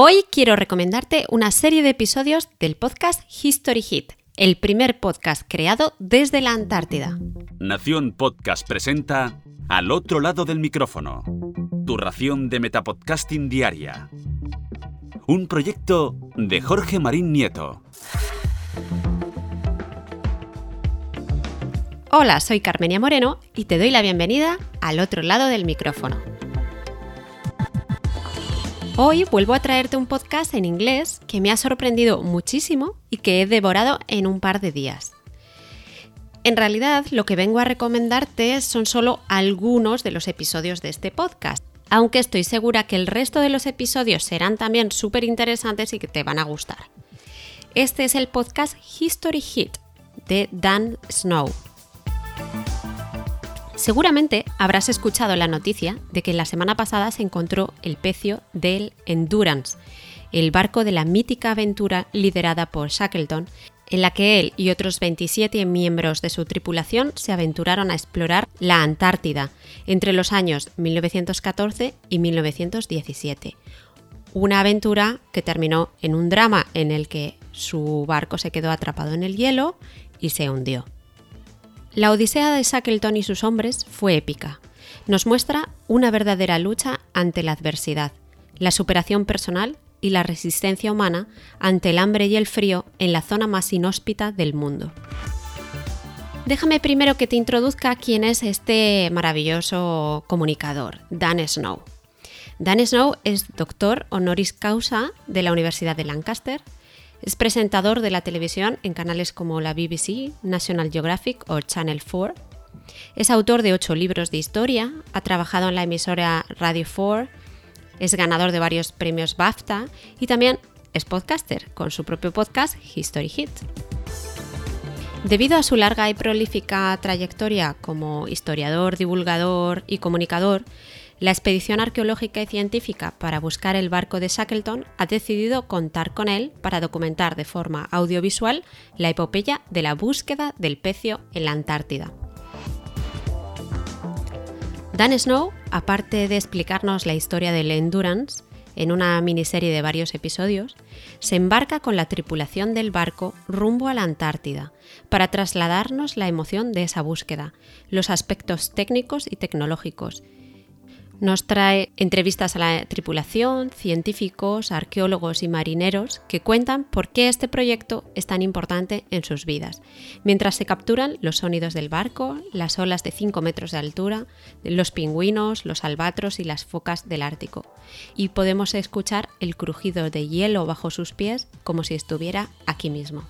Hoy quiero recomendarte una serie de episodios del podcast History Hit, el primer podcast creado desde la Antártida. Nación Podcast presenta Al otro lado del micrófono, tu ración de metapodcasting diaria. Un proyecto de Jorge Marín Nieto. Hola, soy Carmenia Moreno y te doy la bienvenida al otro lado del micrófono. Hoy vuelvo a traerte un podcast en inglés que me ha sorprendido muchísimo y que he devorado en un par de días. En realidad, lo que vengo a recomendarte son solo algunos de los episodios de este podcast, aunque estoy segura que el resto de los episodios serán también súper interesantes y que te van a gustar. Este es el podcast History Hit de Dan Snow. Seguramente habrás escuchado la noticia de que la semana pasada se encontró el pecio del Endurance, el barco de la mítica aventura liderada por Shackleton, en la que él y otros 27 miembros de su tripulación se aventuraron a explorar la Antártida entre los años 1914 y 1917. Una aventura que terminó en un drama en el que su barco se quedó atrapado en el hielo y se hundió. La odisea de Shackleton y sus hombres fue épica. Nos muestra una verdadera lucha ante la adversidad, la superación personal y la resistencia humana ante el hambre y el frío en la zona más inhóspita del mundo. Déjame primero que te introduzca quién es este maravilloso comunicador, Dan Snow. Dan Snow es doctor honoris causa de la Universidad de Lancaster, es presentador de la televisión en canales como la BBC, National Geographic o Channel 4. Es autor de ocho libros de historia, ha trabajado en la emisora Radio 4, es ganador de varios premios BAFTA y también es podcaster con su propio podcast History Hit. Debido a su larga y prolífica trayectoria como historiador, divulgador y comunicador, la expedición arqueológica y científica para buscar el barco de Shackleton ha decidido contar con él para documentar de forma audiovisual la epopeya de la búsqueda del pecio en la Antártida. Dan Snow, aparte de explicarnos la historia del Endurance, en una miniserie de varios episodios, se embarca con la tripulación del barco rumbo a la Antártida para trasladarnos la emoción de esa búsqueda, los aspectos técnicos y tecnológicos nos trae entrevistas a la tripulación, científicos, arqueólogos y marineros que cuentan por qué este proyecto es tan importante en sus vidas, mientras se capturan los sonidos del barco, las olas de 5 metros de altura, los pingüinos, los albatros y las focas del Ártico. Y podemos escuchar el crujido de hielo bajo sus pies como si estuviera aquí mismo.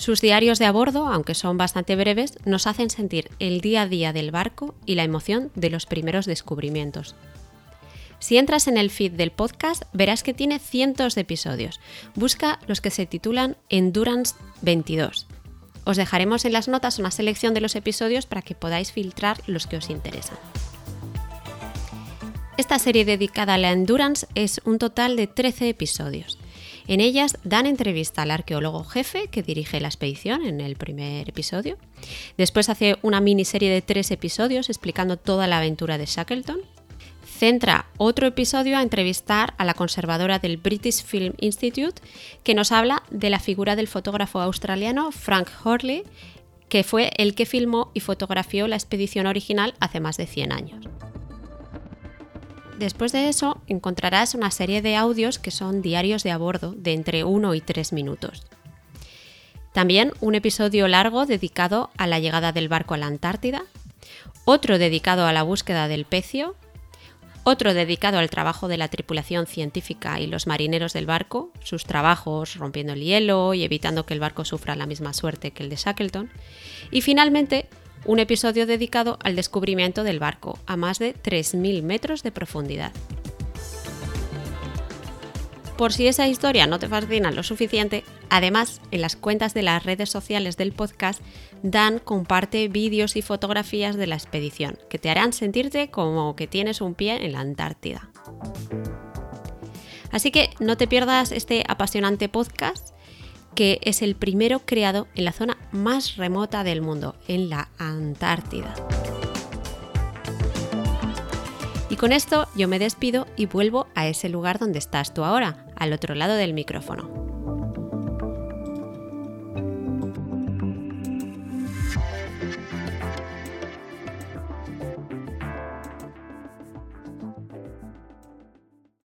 Sus diarios de a bordo, aunque son bastante breves, nos hacen sentir el día a día del barco y la emoción de los primeros descubrimientos. Si entras en el feed del podcast, verás que tiene cientos de episodios. Busca los que se titulan Endurance 22. Os dejaremos en las notas una selección de los episodios para que podáis filtrar los que os interesan. Esta serie dedicada a la Endurance es un total de 13 episodios. En ellas dan entrevista al arqueólogo jefe que dirige la expedición en el primer episodio. Después hace una miniserie de tres episodios explicando toda la aventura de Shackleton. Centra otro episodio a entrevistar a la conservadora del British Film Institute que nos habla de la figura del fotógrafo australiano Frank Horley, que fue el que filmó y fotografió la expedición original hace más de 100 años. Después de eso encontrarás una serie de audios que son diarios de a bordo de entre 1 y 3 minutos. También un episodio largo dedicado a la llegada del barco a la Antártida, otro dedicado a la búsqueda del pecio, otro dedicado al trabajo de la tripulación científica y los marineros del barco, sus trabajos rompiendo el hielo y evitando que el barco sufra la misma suerte que el de Shackleton, y finalmente un episodio dedicado al descubrimiento del barco a más de 3.000 metros de profundidad. Por si esa historia no te fascina lo suficiente, además en las cuentas de las redes sociales del podcast, Dan comparte vídeos y fotografías de la expedición que te harán sentirte como que tienes un pie en la Antártida. Así que no te pierdas este apasionante podcast que es el primero creado en la zona más remota del mundo, en la Antártida. Y con esto yo me despido y vuelvo a ese lugar donde estás tú ahora, al otro lado del micrófono.